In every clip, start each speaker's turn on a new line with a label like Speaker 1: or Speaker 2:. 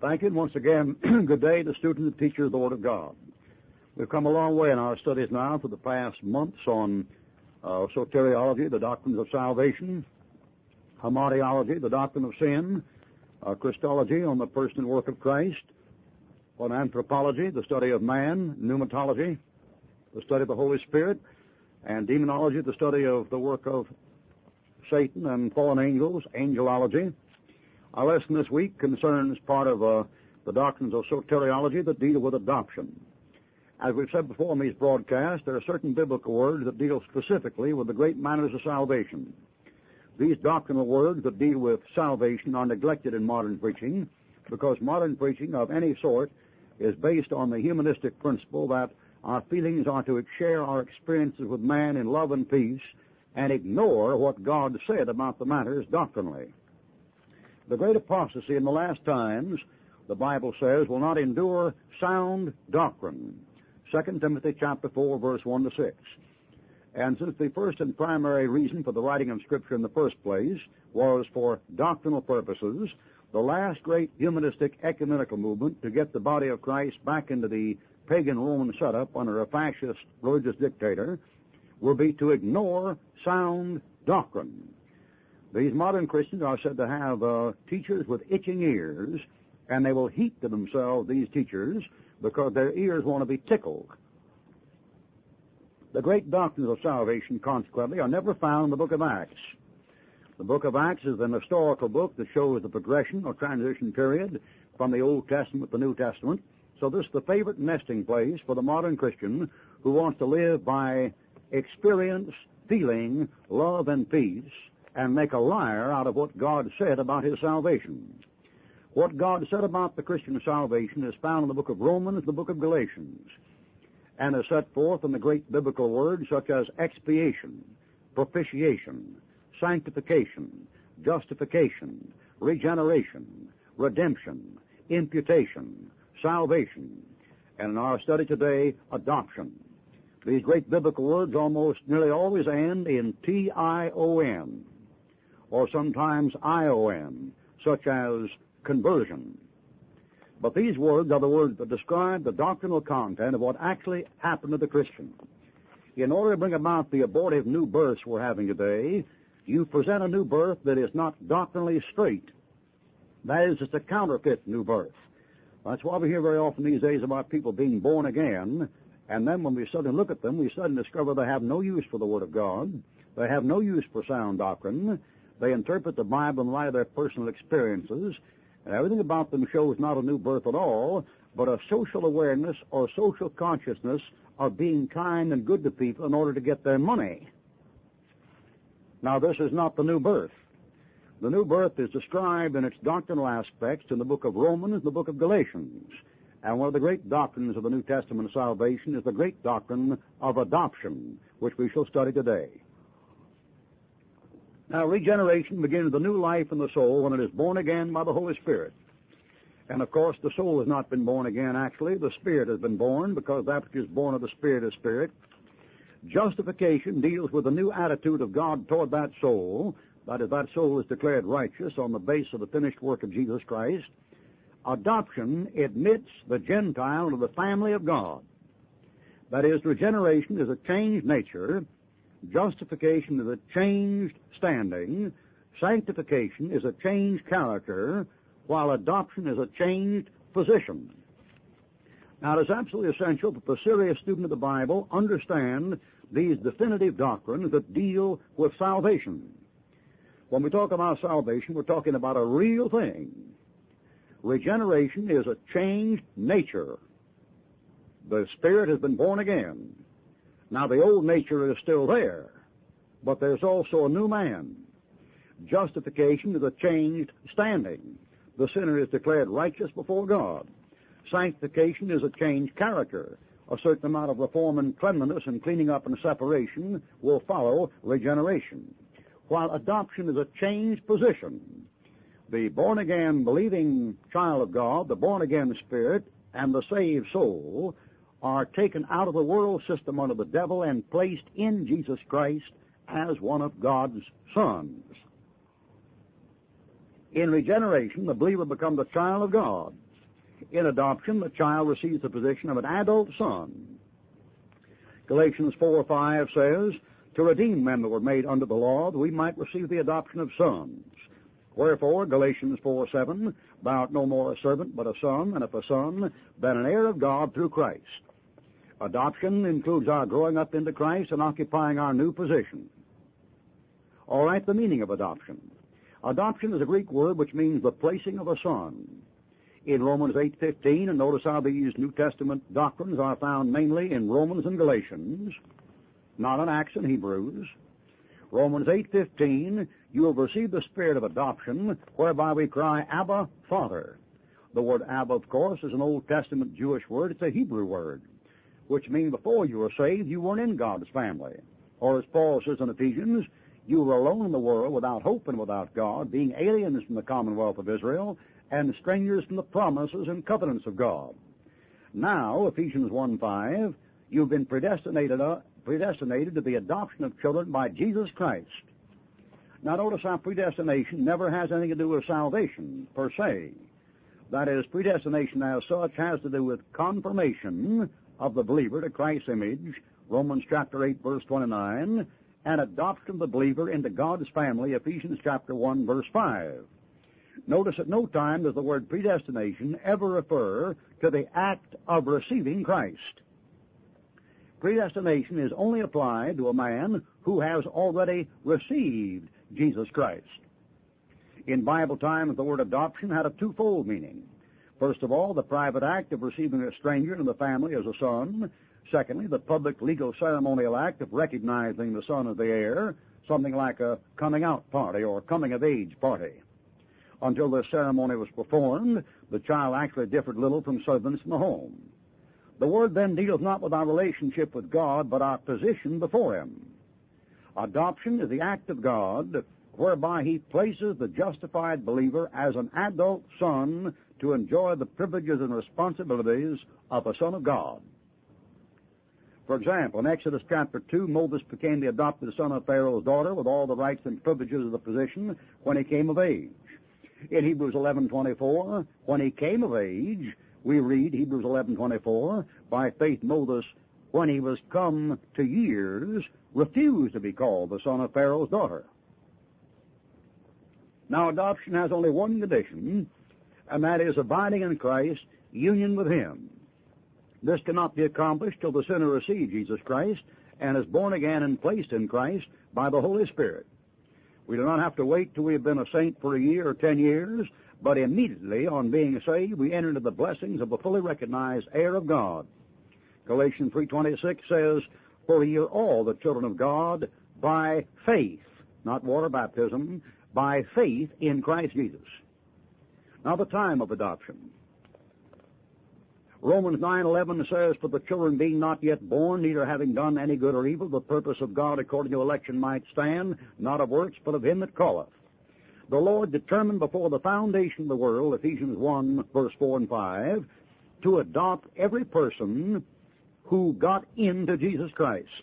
Speaker 1: Thank you. Once again, good day to students and teachers of the Word of God. We've come a long way in our studies now for the past months on uh, soteriology, the doctrines of salvation, hamartiology, the doctrine of sin, uh, Christology on the person and work of Christ, on anthropology, the study of man, pneumatology, the study of the Holy Spirit, and demonology, the study of the work of Satan and fallen angels, angelology. Our lesson this week concerns part of uh, the doctrines of soteriology that deal with adoption. As we've said before in these broadcasts, there are certain biblical words that deal specifically with the great matters of salvation. These doctrinal words that deal with salvation are neglected in modern preaching because modern preaching of any sort is based on the humanistic principle that our feelings are to share our experiences with man in love and peace and ignore what God said about the matters doctrinally. The great apostasy in the last times, the Bible says, will not endure sound doctrine. 2 Timothy chapter 4, verse 1 to 6. And since the first and primary reason for the writing of Scripture in the first place was for doctrinal purposes, the last great humanistic ecumenical movement to get the body of Christ back into the pagan Roman setup under a fascist religious dictator will be to ignore sound doctrine. These modern Christians are said to have uh, teachers with itching ears, and they will heap to themselves these teachers because their ears want to be tickled. The great doctrines of salvation, consequently, are never found in the book of Acts. The book of Acts is an historical book that shows the progression or transition period from the Old Testament to the New Testament. So this is the favorite nesting place for the modern Christian who wants to live by experience, feeling, love, and peace, and make a liar out of what God said about his salvation. What God said about the Christian salvation is found in the book of Romans, the book of Galatians, and is set forth in the great biblical words such as expiation, propitiation, sanctification, justification, regeneration, redemption, imputation, salvation, and in our study today, adoption. These great biblical words almost nearly always end in T-I-O-N or sometimes I-O-N, such as conversion. But these words are the words that describe the doctrinal content of what actually happened to the Christian. In order to bring about the abortive new births we're having today, you present a new birth that is not doctrinally straight. That is, it's a counterfeit new birth. That's why we hear very often these days about people being born again, and then when we suddenly look at them, we suddenly discover they have no use for the Word of God, they have no use for sound doctrine, they interpret the Bible in light of their personal experiences, and everything about them shows not a new birth at all, but a social awareness or social consciousness of being kind and good to people in order to get their money. Now, this is not the new birth. The new birth is described in its doctrinal aspects in the book of Romans and the book of Galatians. And one of the great doctrines of the New Testament of salvation is the great doctrine of adoption, which we shall study today. Now, regeneration begins the new life in the soul when it is born again by the Holy Spirit. And of course, the soul has not been born again, actually. The Spirit has been born because that which is born of the Spirit is Spirit. Justification deals with the new attitude of God toward that soul. That is, that soul is declared righteous on the basis of the finished work of Jesus Christ. Adoption admits the Gentile into the family of God. That is, regeneration is a changed nature Justification is a changed standing. Sanctification is a changed character, while adoption is a changed position. Now, it is absolutely essential that the serious student of the Bible understand these definitive doctrines that deal with salvation. When we talk about salvation, we're talking about a real thing. Regeneration is a changed nature. The Spirit has been born again. Now, the old nature is still there, but there's also a new man. Justification is a changed standing. The sinner is declared righteous before God. Sanctification is a changed character. A certain amount of reform and cleanliness and cleaning up and separation will follow regeneration. While adoption is a changed position. The born again believing child of God, the born again spirit, and the saved soul are taken out of the world system under the devil and placed in Jesus Christ as one of God's sons. In regeneration, the believer becomes a child of God. In adoption, the child receives the position of an adult son. Galatians 4 5 says, To redeem men that were made under the law, that we might receive the adoption of sons. Wherefore, Galatians 4 7, Thou art no more a servant, but a son, and if a son, then an heir of God through Christ. Adoption includes our growing up into Christ and occupying our new position. All right, the meaning of adoption. Adoption is a Greek word which means the placing of a son. In Romans 8:15, and notice how these New Testament doctrines are found mainly in Romans and Galatians, not in Acts and Hebrews. Romans 8:15, you have received the spirit of adoption, whereby we cry, Abba, Father. The word Abba, of course, is an Old Testament Jewish word. It's a Hebrew word, which means before you were saved, you weren't in God's family. Or as Paul says in Ephesians, you were alone in the world without hope and without God, being aliens from the commonwealth of Israel and strangers from the promises and covenants of God. Now, Ephesians 1 5, you've been predestinated, uh, predestinated to the adoption of children by Jesus Christ. Now, notice how predestination never has anything to do with salvation, per se. That is, predestination as such has to do with confirmation of the believer to Christ's image, Romans chapter 8, verse 29, and adoption of the believer into God's family, Ephesians chapter 1, verse 5. Notice at no time does the word predestination ever refer to the act of receiving Christ. Predestination is only applied to a man who has already received Jesus Christ. In Bible times, the word adoption had a twofold meaning. First of all, the private act of receiving a stranger into the family as a son. Secondly, the public legal ceremonial act of recognizing the son as the heir, something like a coming out party or coming of age party. Until this ceremony was performed, the child actually differed little from servants in the home. The word then deals not with our relationship with God, but our position before Him. Adoption is the act of God whereby He places the justified believer as an adult son to enjoy the privileges and responsibilities of a son of God. For example, in Exodus chapter 2, Moses became the adopted son of Pharaoh's daughter with all the rights and privileges of the position when he came of age. In Hebrews 11:24, when he came of age, we read Hebrews 11:24, by faith Moses, when he was come to years, refused to be called the son of Pharaoh's daughter. Now adoption has only one condition, and that is abiding in Christ, union with Him. This cannot be accomplished till the sinner receives Jesus Christ and is born again and placed in Christ by the Holy Spirit. We do not have to wait till we have been a saint for a year or ten years, but immediately on being saved, we enter into the blessings of a fully recognized heir of God. Galatians 3.26 says, For ye are all the children of God by faith, not water baptism, by faith in Christ Jesus. Now the time of adoption. Romans 9:11 says, "For the children being not yet born, neither having done any good or evil, the purpose of God according to election might stand, not of works, but of him that calleth." The Lord determined before the foundation of the world, Ephesians 1 verse 4 and 5, to adopt every person who got into Jesus Christ.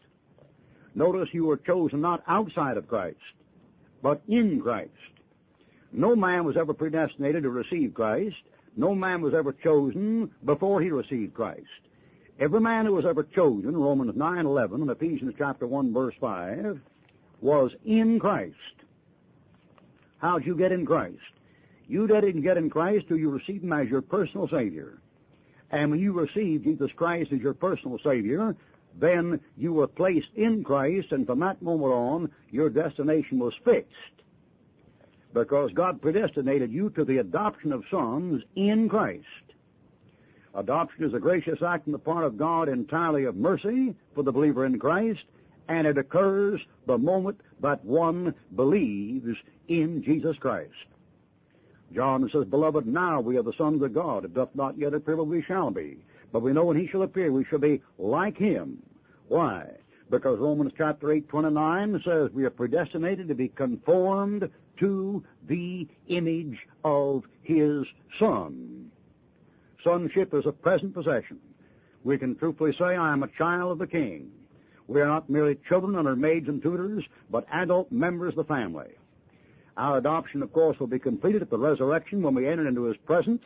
Speaker 1: Notice you were chosen not outside of Christ, but in Christ. No man was ever predestinated to receive Christ. No man was ever chosen before he received Christ. Every man who was ever chosen, Romans 9:11 and Ephesians chapter 1 verse 5, was in Christ. How'd you get in Christ? You didn't get in Christ till you received him as your personal Savior. And when you received Jesus Christ as your personal Savior, then you were placed in Christ, and from that moment on, your destination was fixed because God predestinated you to the adoption of sons in Christ. Adoption is a gracious act on the part of God entirely of mercy for the believer in Christ, and it occurs the moment that one believes in Jesus Christ. John says, Beloved, now we are the sons of God. It doth not yet appear what we shall be. But we know when he shall appear, we shall be like him. Why? Because Romans chapter 8, 29 says we are predestinated to be conformed to the image of his Son. Sonship is a present possession. We can truthfully say, I am a child of the King. We are not merely children under maids and tutors, but adult members of the family. Our adoption, of course, will be completed at the resurrection when we enter into his presence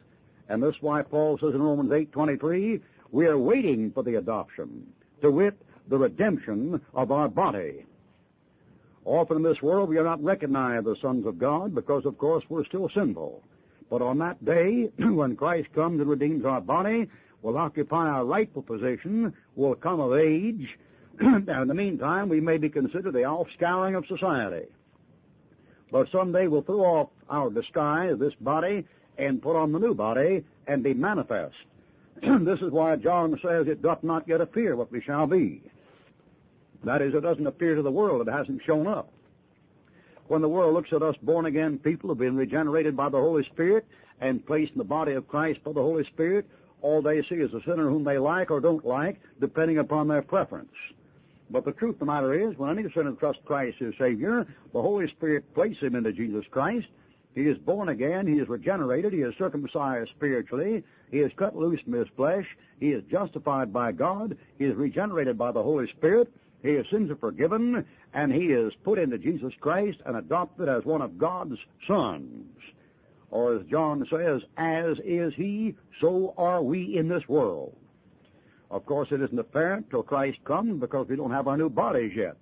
Speaker 1: And this is why Paul says in Romans 8:23, we are waiting for the adoption, to wit, the redemption of our body. Often in this world we are not recognized as sons of God because, of course, we're still sinful. But on that day, when Christ comes and redeems our body, we'll occupy our rightful position, we'll come of age, and in the meantime we may be considered the offscouring of society. But someday we'll throw off our disguise, this body, and put on the new body and be manifest. this is why John says it doth not yet appear what we shall be. That is, it doesn't appear to the world. It hasn't shown up. When the world looks at us born again people who've been regenerated by the Holy Spirit and placed in the body of Christ by the Holy Spirit, all they see is a sinner whom they like or don't like, depending upon their preference. But the truth of the matter is, when any sinner trusts Christ as Savior, the Holy Spirit places him into Jesus Christ. He is born again. He is regenerated. He is circumcised spiritually. He is cut loose from his flesh. He is justified by God. He is regenerated by the Holy Spirit. His sins are forgiven, and he is put into Jesus Christ and adopted as one of God's sons. Or as John says, as is he, so are we in this world. Of course, it isn't apparent till Christ comes because we don't have our new bodies yet.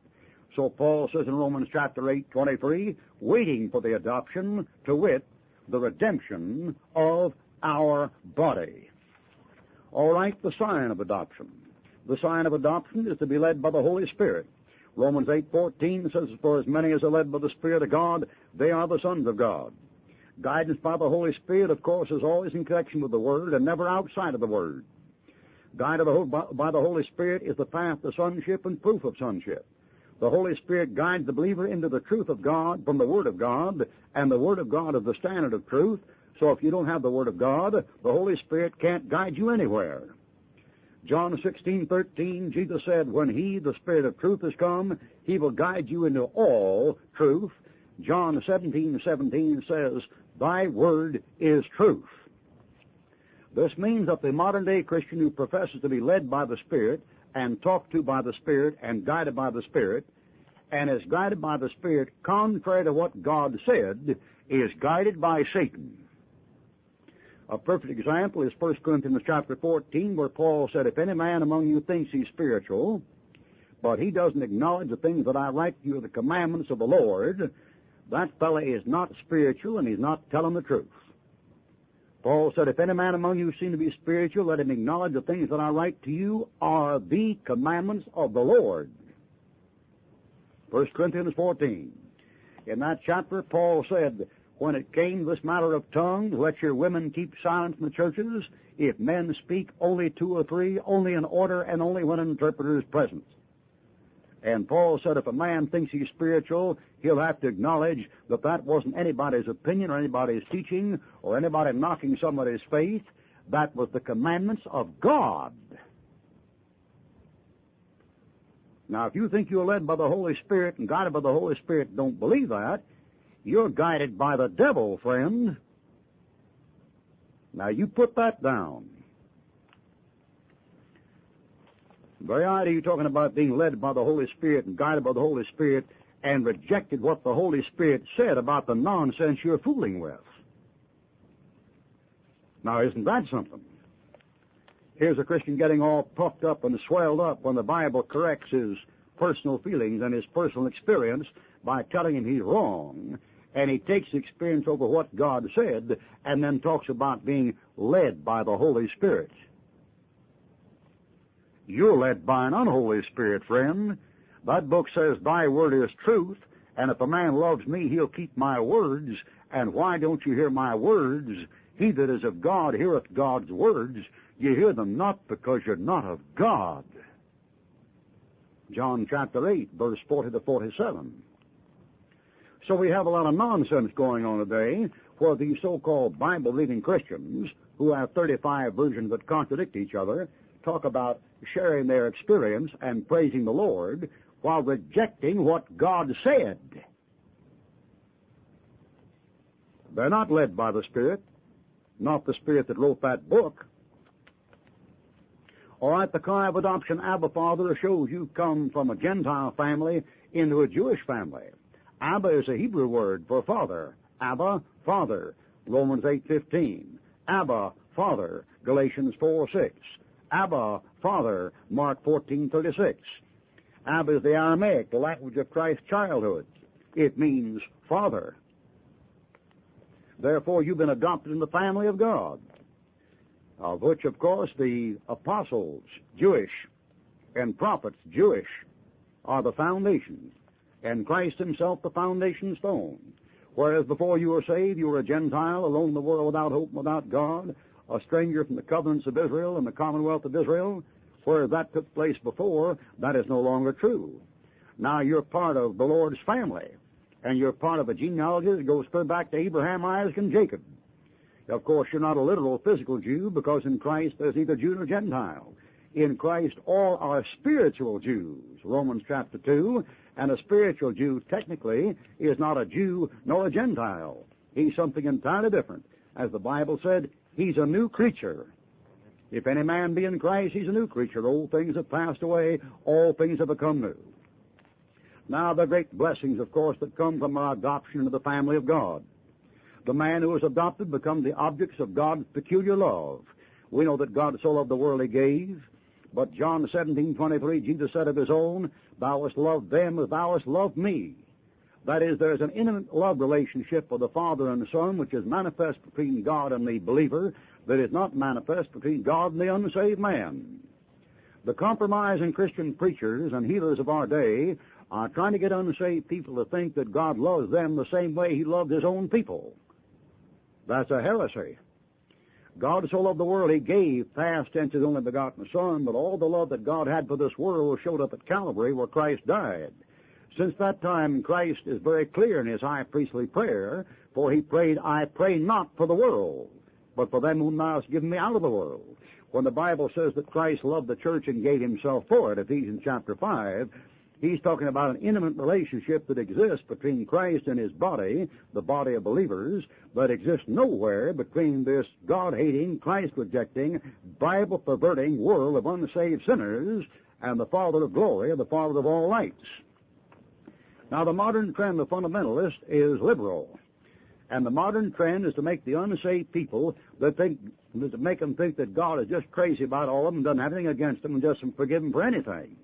Speaker 1: So Paul says in Romans chapter 8, 23, waiting for the adoption, to wit, the redemption of our body. All right, the sign of adoption. The sign of adoption is to be led by the Holy Spirit. Romans 8:14 says, "For as many as are led by the Spirit of God, they are the sons of God." Guidance by the Holy Spirit, of course, is always in connection with the Word and never outside of the Word. Guided by the Holy Spirit is the path to sonship and proof of sonship. The Holy Spirit guides the believer into the truth of God from the Word of God, and the Word of God is the standard of truth. So if you don't have the Word of God, the Holy Spirit can't guide you anywhere. John 16:13, Jesus said, "When He, the Spirit of truth, has come, He will guide you into all truth." John 17:17 says, "Thy word is truth." This means that the modern day Christian who professes to be led by the Spirit and talked to by the Spirit and guided by the Spirit and is guided by the Spirit contrary to what God said is guided by Satan. A perfect example is 1 Corinthians chapter 14 where Paul said, If any man among you thinks he's spiritual, but he doesn't acknowledge the things that I write to you, are the commandments of the Lord, that fellow is not spiritual and he's not telling the truth. Paul said, If any man among you seem to be spiritual, let him acknowledge the things that I write to you are the commandments of the Lord. 1 Corinthians 14. In that chapter, Paul said, When it came this matter of tongues, let your women keep silent in the churches. If men speak, only two or three, only in order, and only when an interpreter is present. And Paul said if a man thinks he's spiritual, he'll have to acknowledge that that wasn't anybody's opinion or anybody's teaching or anybody knocking somebody's faith. That was the commandments of God. Now, if you think you're led by the Holy Spirit and guided by the Holy Spirit, don't believe that. You're guided by the devil, friend. Now, you put that down. The very you're talking about being led by the Holy Spirit and guided by the Holy Spirit and rejected what the Holy Spirit said about the nonsense you're fooling with. Now, isn't that something? Here's a Christian getting all puffed up and swelled up when the Bible corrects his personal feelings and his personal experience by telling him he's wrong. And he takes experience over what God said and then talks about being led by the Holy Spirit. You're led by an unholy spirit, friend. That book says, Thy word is truth, and if a man loves me, he'll keep my words. And why don't you hear my words? He that is of God heareth God's words. You hear them not because you're not of God. John chapter 8, verse 40 to 47. So we have a lot of nonsense going on today where these so-called Bible-reading Christians, who have 35 versions that contradict each other, talk about sharing their experience and praising the Lord while rejecting what God said. They're not led by the Spirit, not the Spirit that wrote that book. All right, the cry of adoption, Abba Father, shows you come from a Gentile family into a Jewish family. Abba is a Hebrew word for father. Abba, father. Romans 8.15. Abba, Father, Galatians 4 6. Abba, Father, Mark 14 36. Abba is the Aramaic, the language of Christ's childhood. It means Father. Therefore, you've been adopted in the family of God, of which, of course, the apostles, Jewish, and prophets, Jewish, are the foundation, and Christ himself the foundation stone. Whereas before you were saved, you were a Gentile, alone in the world without hope and without God, a stranger from the covenants of Israel and the commonwealth of Israel, whereas that took place before, that is no longer true. Now you're part of the Lord's family, and you're part of a genealogy that goes back to Abraham, Isaac, and Jacob. Of course, you're not a literal physical Jew because in Christ there's neither Jew nor Gentile. In Christ, all are spiritual Jews. Romans chapter 2. And a spiritual Jew, technically, is not a Jew nor a Gentile. He's something entirely different. As the Bible said, he's a new creature. If any man be in Christ, he's a new creature. Old things have passed away, all things have become new. Now, the great blessings, of course, that come from our adoption into the family of God. The man who is adopted becomes the objects of God's peculiar love. We know that God so loved the world he gave. But John 17, 23, Jesus said of his own, Thou hast loved them as thou hast loved me. That is, there is an intimate love relationship with the Father and the Son, which is manifest between God and the believer, that is not manifest between God and the unsaved man. The compromising Christian preachers and healers of our day are trying to get unsaved people to think that God loves them the same way He loved His own people. That's a heresy. God so loved the world, He gave past tense His only begotten Son, but all the love that God had for this world showed up at Calvary where Christ died. Since that time, Christ is very clear in His high priestly prayer, for He prayed, I pray not for the world, but for them whom Thou hast given me out of the world. When the Bible says that Christ loved the church and gave Himself for it, Ephesians chapter 5, He's talking about an intimate relationship that exists between Christ and His body, the body of believers, but exists nowhere between this God-hating, Christ-rejecting, Bible-perverting world of unsaved sinners and the Father of glory, the Father of all lights. Now, the modern trend of fundamentalists is liberal. And the modern trend is to make the unsaved people that think, to make them think that God is just crazy about all of them, doesn't have anything against them, and doesn't forgive them for anything.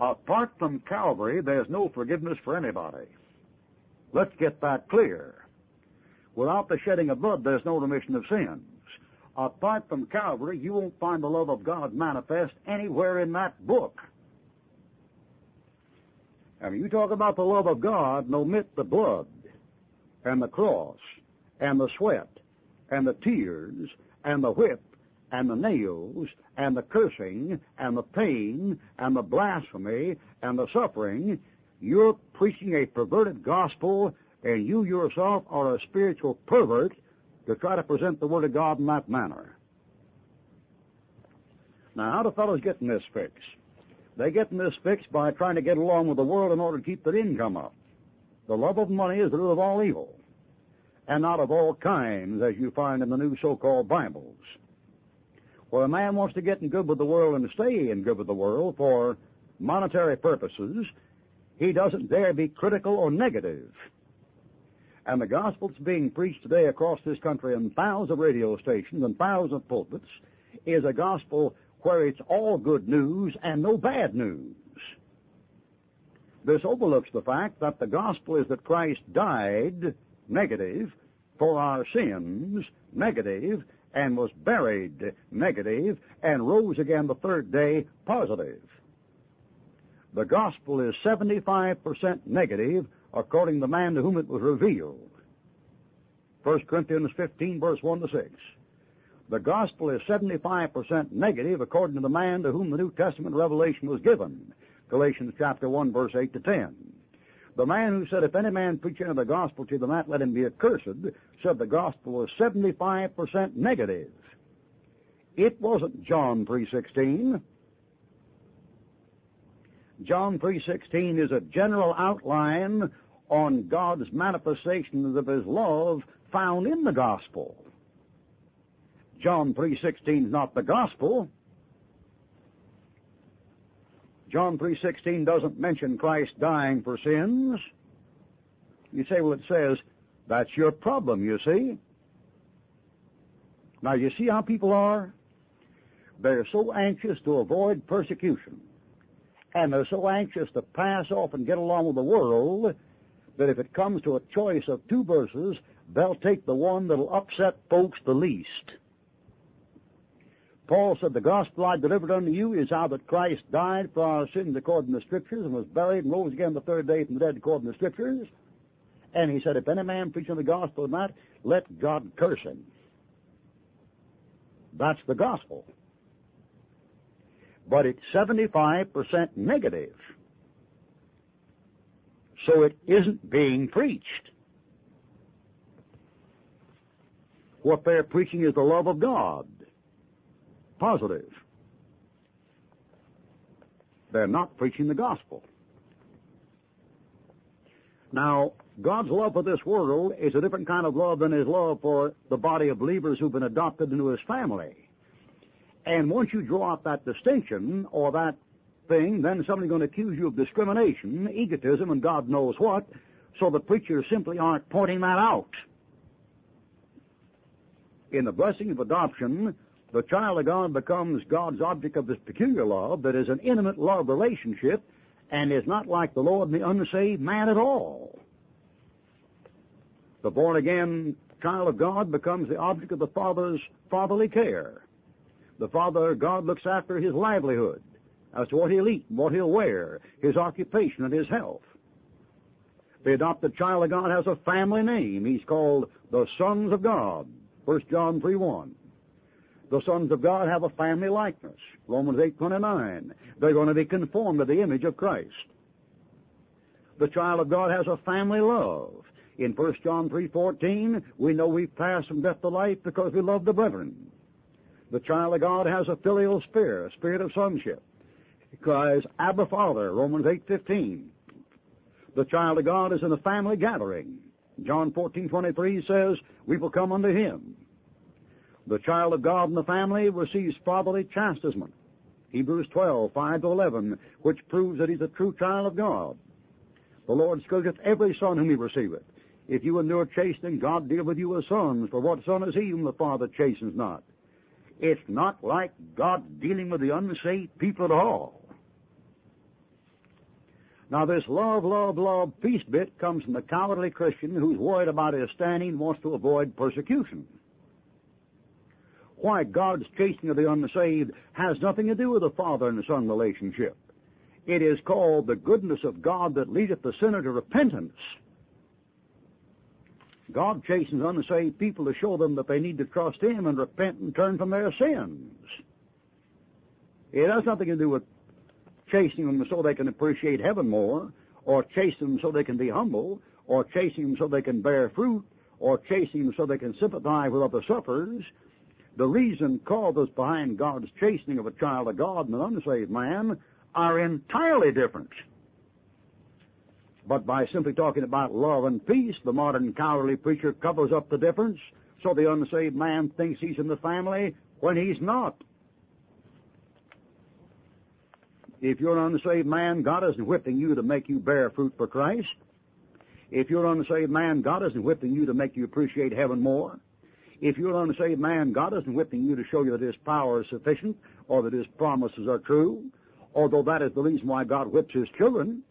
Speaker 1: Apart from Calvary, there's no forgiveness for anybody. Let's get that clear. Without the shedding of blood, there's no remission of sins. Apart from Calvary, you won't find the love of God manifest anywhere in that book. I mean, you talk about the love of God and omit the blood and the cross and the sweat and the tears and the whip and the nails and the cursing and the pain and the blasphemy and the suffering, you're preaching a perverted gospel and you yourself are a spiritual pervert to try to present the Word of God in that manner. Now, how do fellows get in this fix? They get in this fix by trying to get along with the world in order to keep their income up. The love of money is the root of all evil, and not of all kinds, as you find in the new so-called Bibles. Where a man wants to get in good with the world and stay in good with the world for monetary purposes, he doesn't dare be critical or negative. And the gospel that's being preached today across this country in thousands of radio stations and thousands of pulpits is a gospel where it's all good news and no bad news. This overlooks the fact that the gospel is that Christ died, negative, for our sins, negative, and was buried, negative, and rose again the third day, positive. The gospel is 75% negative according to the man to whom it was revealed. 1 Corinthians 15, verse 1 to 6. The gospel is 75% negative according to the man to whom the New Testament revelation was given. Galatians chapter 1, verse 8 to 10. The man who said, If any man preach any of the gospel to them, that let him be accursed, said the gospel was 75% negative. It wasn't John 3.16. John 3.16 is a general outline on God's manifestations of His love found in the gospel. John 3.16 is not the gospel. John 3.16 doesn't mention Christ dying for sins. You say, well, it says, that's your problem, you see. Now you see how people are? They're so anxious to avoid persecution. And they're so anxious to pass off and get along with the world that if it comes to a choice of two verses, they'll take the one that'll upset folks the least. Paul said, The gospel I delivered unto you is how that Christ died for our sins according to the Scriptures and was buried and rose again the third day from the dead according to the Scriptures. And he said, If any man preach the gospel not, let God curse him. That's the gospel. But it's 75% negative. So it isn't being preached. What they're preaching is the love of God positive. They're not preaching the gospel. Now, God's love for this world is a different kind of love than his love for the body of believers who've been adopted into his family. And once you draw out that distinction or that thing, then somebody's going to accuse you of discrimination, egotism, and God knows what, so the preachers simply aren't pointing that out. In the blessing of adoption, the child of God becomes God's object of this peculiar love that is an intimate love relationship and is not like the Lord and the unsaved man at all. The born again child of God becomes the object of the Father's fatherly care. The Father God looks after his livelihood as to what he'll eat, what he'll wear, his occupation, and his health. The adopted child of God has a family name. He's called the sons of God. 1 John 3 1. The sons of God have a family likeness. Romans 8:29. They're going to be conformed to the image of Christ. The child of God has a family love. In 1 John 3:14, we know we've passed from death to life because we love the brethren. The child of God has a filial spirit, a spirit of sonship. He cries, Abba Father, Romans 8:15. The child of God is in a family gathering. John 14:23 says, "We will come unto him." The child of God in the family receives fatherly chastisement. Hebrews 12, 5 to 11, which proves that he's a true child of God. The Lord scourgeth every son whom he receiveth. If you endure chastening, God deal with you as sons, for what son is he whom the Father chastens not? It's not like God dealing with the unsaved people at all. Now this love, love, love peace bit comes from the cowardly Christian who's worried about his standing and wants to avoid persecution why God's chastening of the unsaved has nothing to do with the father and the son relationship. It is called the goodness of God that leadeth the sinner to repentance. God chastens unsaved people to show them that they need to trust Him and repent and turn from their sins. It has nothing to do with chasing them so they can appreciate heaven more, or chasing them so they can be humble, or chasing them so they can bear fruit, or chasing them so they can sympathize with other sufferers. The reason causes behind God's chastening of a child of God and an unsaved man are entirely different. But by simply talking about love and peace, the modern cowardly preacher covers up the difference so the unsaved man thinks he's in the family when he's not. If you're an unsaved man, God isn't whipping you to make you bear fruit for Christ. If you're an unsaved man, God isn't whipping you to make you appreciate heaven more. If you're an unsaved man, God isn't whipping you to show you that His power is sufficient or that His promises are true, although that is the reason why God whips His children.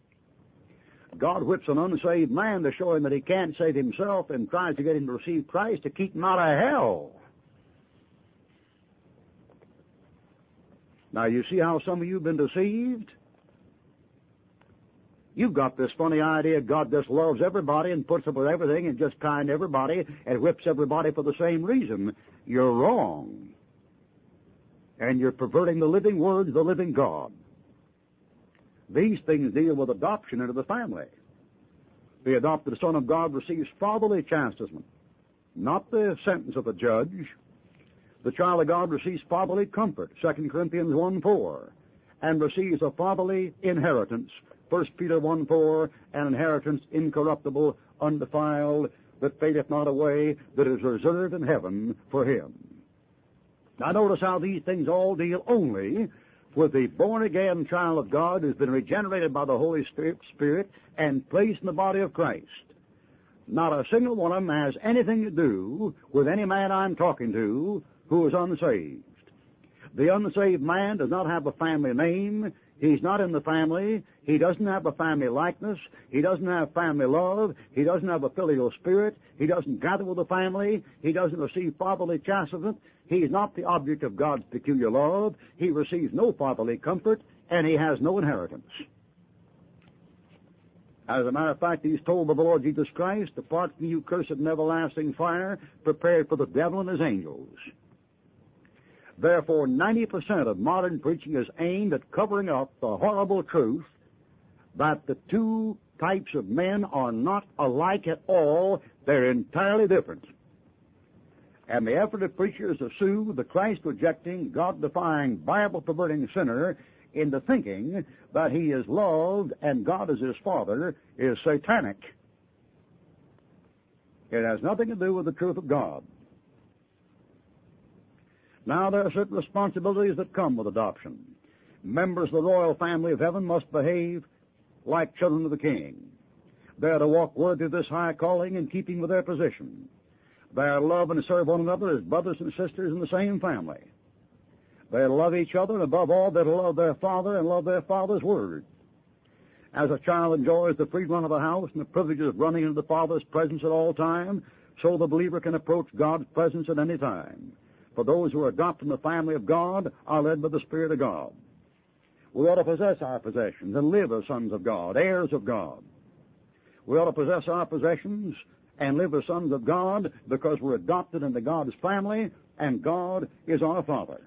Speaker 1: God whips an unsaved man to show him that he can't save himself and tries to get him to receive Christ to keep him out of hell. Now you see how some of you have been deceived? You've got this funny idea God just loves everybody and puts up with everything and just kind everybody and whips everybody for the same reason. You're wrong. And you're perverting the living words of the living God. These things deal with adoption into the family. The adopted Son of God receives fatherly chastisement, not the sentence of the judge. The child of God receives fatherly comfort, 2 Corinthians 1 4, and receives a fatherly inheritance, 1 Peter 1 4, an inheritance incorruptible, undefiled, that fadeth not away, that is reserved in heaven for him. Now notice how these things all deal only with the born again child of God who's been regenerated by the Holy Spirit and placed in the body of Christ. Not a single one of them has anything to do with any man I'm talking to who is unsaved. The unsaved man does not have a family name. He's not in the family. He doesn't have a family likeness. He doesn't have family love. He doesn't have a filial spirit. He doesn't gather with the family. He doesn't receive fatherly chastisement. He is not the object of God's peculiar love. He receives no fatherly comfort, and he has no inheritance. As a matter of fact, he's told by the Lord Jesus Christ, Depart from you, cursed and everlasting fire, prepared for the devil and his angels. Therefore, 90% of modern preaching is aimed at covering up the horrible truth that the two types of men are not alike at all. They're entirely different. And the effort of preachers to soothe the Christ rejecting, God defying, Bible perverting sinner into thinking that he is loved and God is his father is satanic. It has nothing to do with the truth of God. Now there are certain responsibilities that come with adoption. Members of the royal family of heaven must behave like children of the king. They are to walk worthy of this high calling in keeping with their position. They are to love and serve one another as brothers and sisters in the same family. They'll love each other, and above all, they'll love their father and love their father's word. As a child enjoys the freedom of the house and the privileges of running into the father's presence at all times, so the believer can approach God's presence at any time. For those who are adopted in the family of God are led by the Spirit of God. We ought to possess our possessions and live as sons of God, heirs of God. We ought to possess our possessions and live as sons of God because we're adopted into God's family and God is our Father.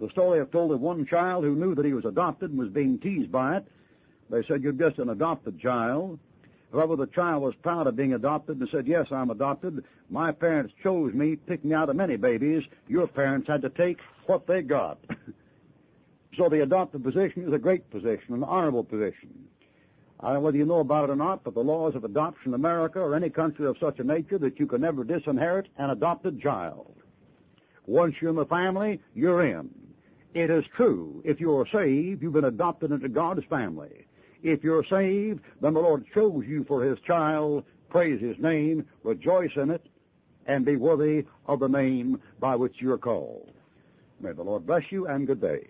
Speaker 1: The story I've told of one child who knew that he was adopted and was being teased by it. They said, You're just an adopted child. However, the child was proud of being adopted and said, Yes, I'm adopted. My parents chose me, picked me out of many babies. Your parents had to take what they got. so the adopted position is a great position, an honorable position. I don't know whether you know about it or not, but the laws of adoption in America or any country of such a nature that you can never disinherit an adopted child. Once you're in the family, you're in. It is true. If you're saved, you've been adopted into God's family. If you're saved, then the Lord chose you for His child. Praise His name, rejoice in it, and be worthy of the name by which you're called. May the Lord bless you and good day.